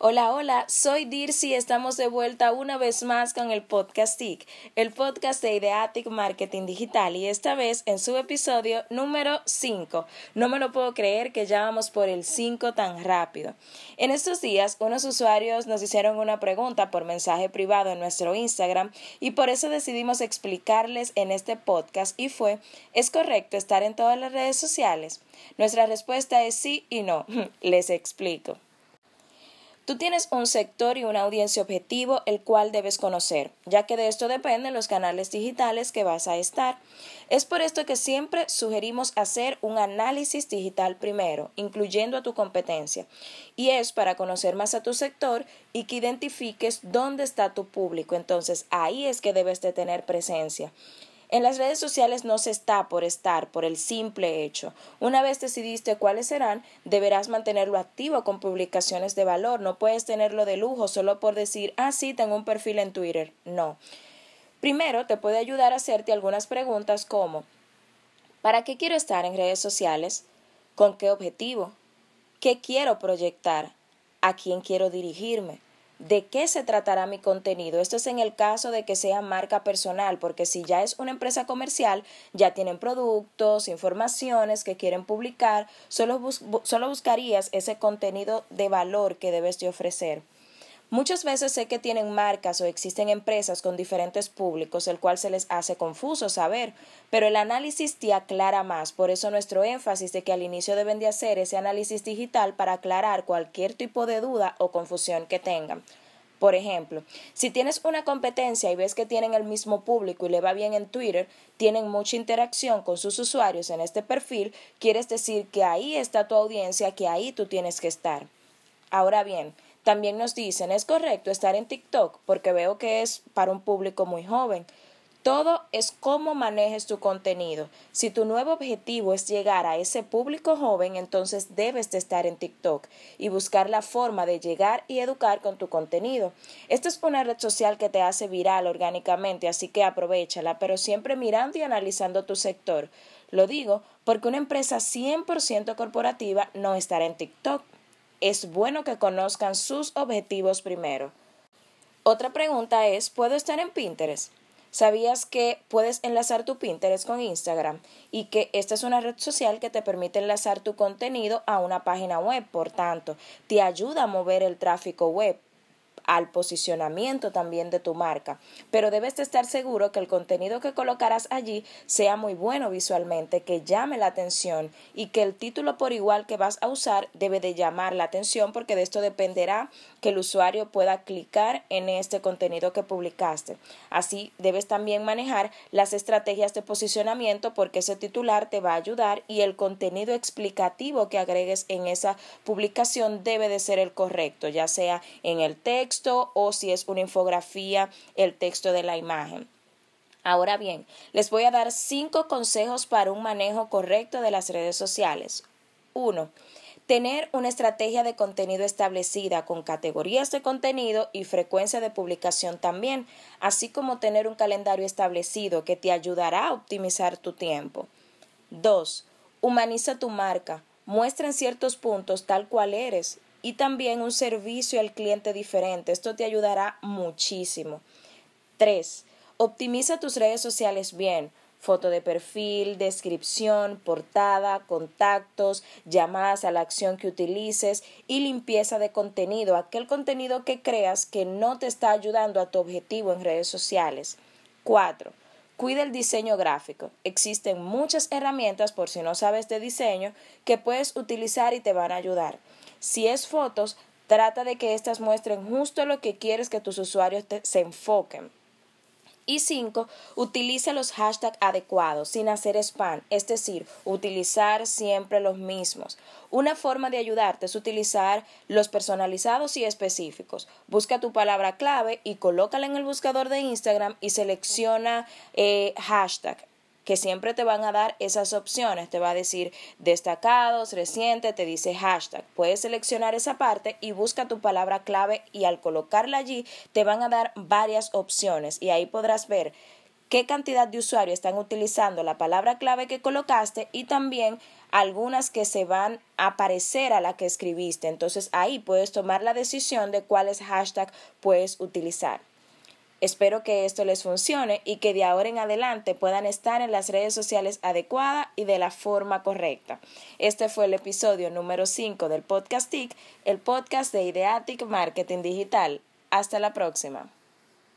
Hola, hola, soy Dircy y estamos de vuelta una vez más con el podcast TIC, el podcast de Ideatic Marketing Digital y esta vez en su episodio número 5. No me lo puedo creer que ya vamos por el 5 tan rápido. En estos días, unos usuarios nos hicieron una pregunta por mensaje privado en nuestro Instagram y por eso decidimos explicarles en este podcast y fue, ¿es correcto estar en todas las redes sociales? Nuestra respuesta es sí y no. Les explico. Tú tienes un sector y una audiencia objetivo el cual debes conocer, ya que de esto dependen los canales digitales que vas a estar. Es por esto que siempre sugerimos hacer un análisis digital primero, incluyendo a tu competencia, y es para conocer más a tu sector y que identifiques dónde está tu público. Entonces ahí es que debes de tener presencia. En las redes sociales no se está por estar, por el simple hecho. Una vez decidiste cuáles serán, deberás mantenerlo activo con publicaciones de valor. No puedes tenerlo de lujo solo por decir, ah, sí, tengo un perfil en Twitter. No. Primero, te puede ayudar a hacerte algunas preguntas como, ¿para qué quiero estar en redes sociales? ¿Con qué objetivo? ¿Qué quiero proyectar? ¿A quién quiero dirigirme? De qué se tratará mi contenido. Esto es en el caso de que sea marca personal, porque si ya es una empresa comercial, ya tienen productos, informaciones que quieren publicar, solo, solo buscarías ese contenido de valor que debes de ofrecer. Muchas veces sé que tienen marcas o existen empresas con diferentes públicos, el cual se les hace confuso saber, pero el análisis te aclara más. Por eso nuestro énfasis de que al inicio deben de hacer ese análisis digital para aclarar cualquier tipo de duda o confusión que tengan. Por ejemplo, si tienes una competencia y ves que tienen el mismo público y le va bien en Twitter, tienen mucha interacción con sus usuarios en este perfil, quieres decir que ahí está tu audiencia, que ahí tú tienes que estar. Ahora bien, también nos dicen, es correcto estar en TikTok porque veo que es para un público muy joven. Todo es cómo manejes tu contenido. Si tu nuevo objetivo es llegar a ese público joven, entonces debes de estar en TikTok y buscar la forma de llegar y educar con tu contenido. Esta es una red social que te hace viral orgánicamente, así que aprovechala, pero siempre mirando y analizando tu sector. Lo digo porque una empresa 100% corporativa no estará en TikTok es bueno que conozcan sus objetivos primero. Otra pregunta es, ¿puedo estar en Pinterest? ¿Sabías que puedes enlazar tu Pinterest con Instagram y que esta es una red social que te permite enlazar tu contenido a una página web? Por tanto, te ayuda a mover el tráfico web al posicionamiento también de tu marca. Pero debes de estar seguro que el contenido que colocarás allí sea muy bueno visualmente, que llame la atención y que el título por igual que vas a usar debe de llamar la atención porque de esto dependerá que el usuario pueda clicar en este contenido que publicaste. Así debes también manejar las estrategias de posicionamiento porque ese titular te va a ayudar y el contenido explicativo que agregues en esa publicación debe de ser el correcto, ya sea en el texto, o si es una infografía, el texto de la imagen. Ahora bien, les voy a dar cinco consejos para un manejo correcto de las redes sociales. 1. Tener una estrategia de contenido establecida con categorías de contenido y frecuencia de publicación también, así como tener un calendario establecido que te ayudará a optimizar tu tiempo. 2. Humaniza tu marca. Muestra en ciertos puntos tal cual eres y también un servicio al cliente diferente. Esto te ayudará muchísimo. 3. Optimiza tus redes sociales bien. Foto de perfil, descripción, portada, contactos, llamadas a la acción que utilices y limpieza de contenido, aquel contenido que creas que no te está ayudando a tu objetivo en redes sociales. 4. Cuida el diseño gráfico. Existen muchas herramientas, por si no sabes de diseño, que puedes utilizar y te van a ayudar. Si es fotos, trata de que éstas muestren justo lo que quieres que tus usuarios se enfoquen. Y cinco, utiliza los hashtags adecuados sin hacer spam, es decir, utilizar siempre los mismos. Una forma de ayudarte es utilizar los personalizados y específicos. Busca tu palabra clave y colócala en el buscador de Instagram y selecciona eh, hashtag que siempre te van a dar esas opciones. Te va a decir destacados, reciente, te dice hashtag. Puedes seleccionar esa parte y busca tu palabra clave y al colocarla allí te van a dar varias opciones y ahí podrás ver qué cantidad de usuarios están utilizando la palabra clave que colocaste y también algunas que se van a parecer a la que escribiste. Entonces ahí puedes tomar la decisión de cuáles hashtag puedes utilizar. Espero que esto les funcione y que de ahora en adelante puedan estar en las redes sociales adecuadas y de la forma correcta. Este fue el episodio número 5 del Podcast TIC, el podcast de Ideatic Marketing Digital. Hasta la próxima.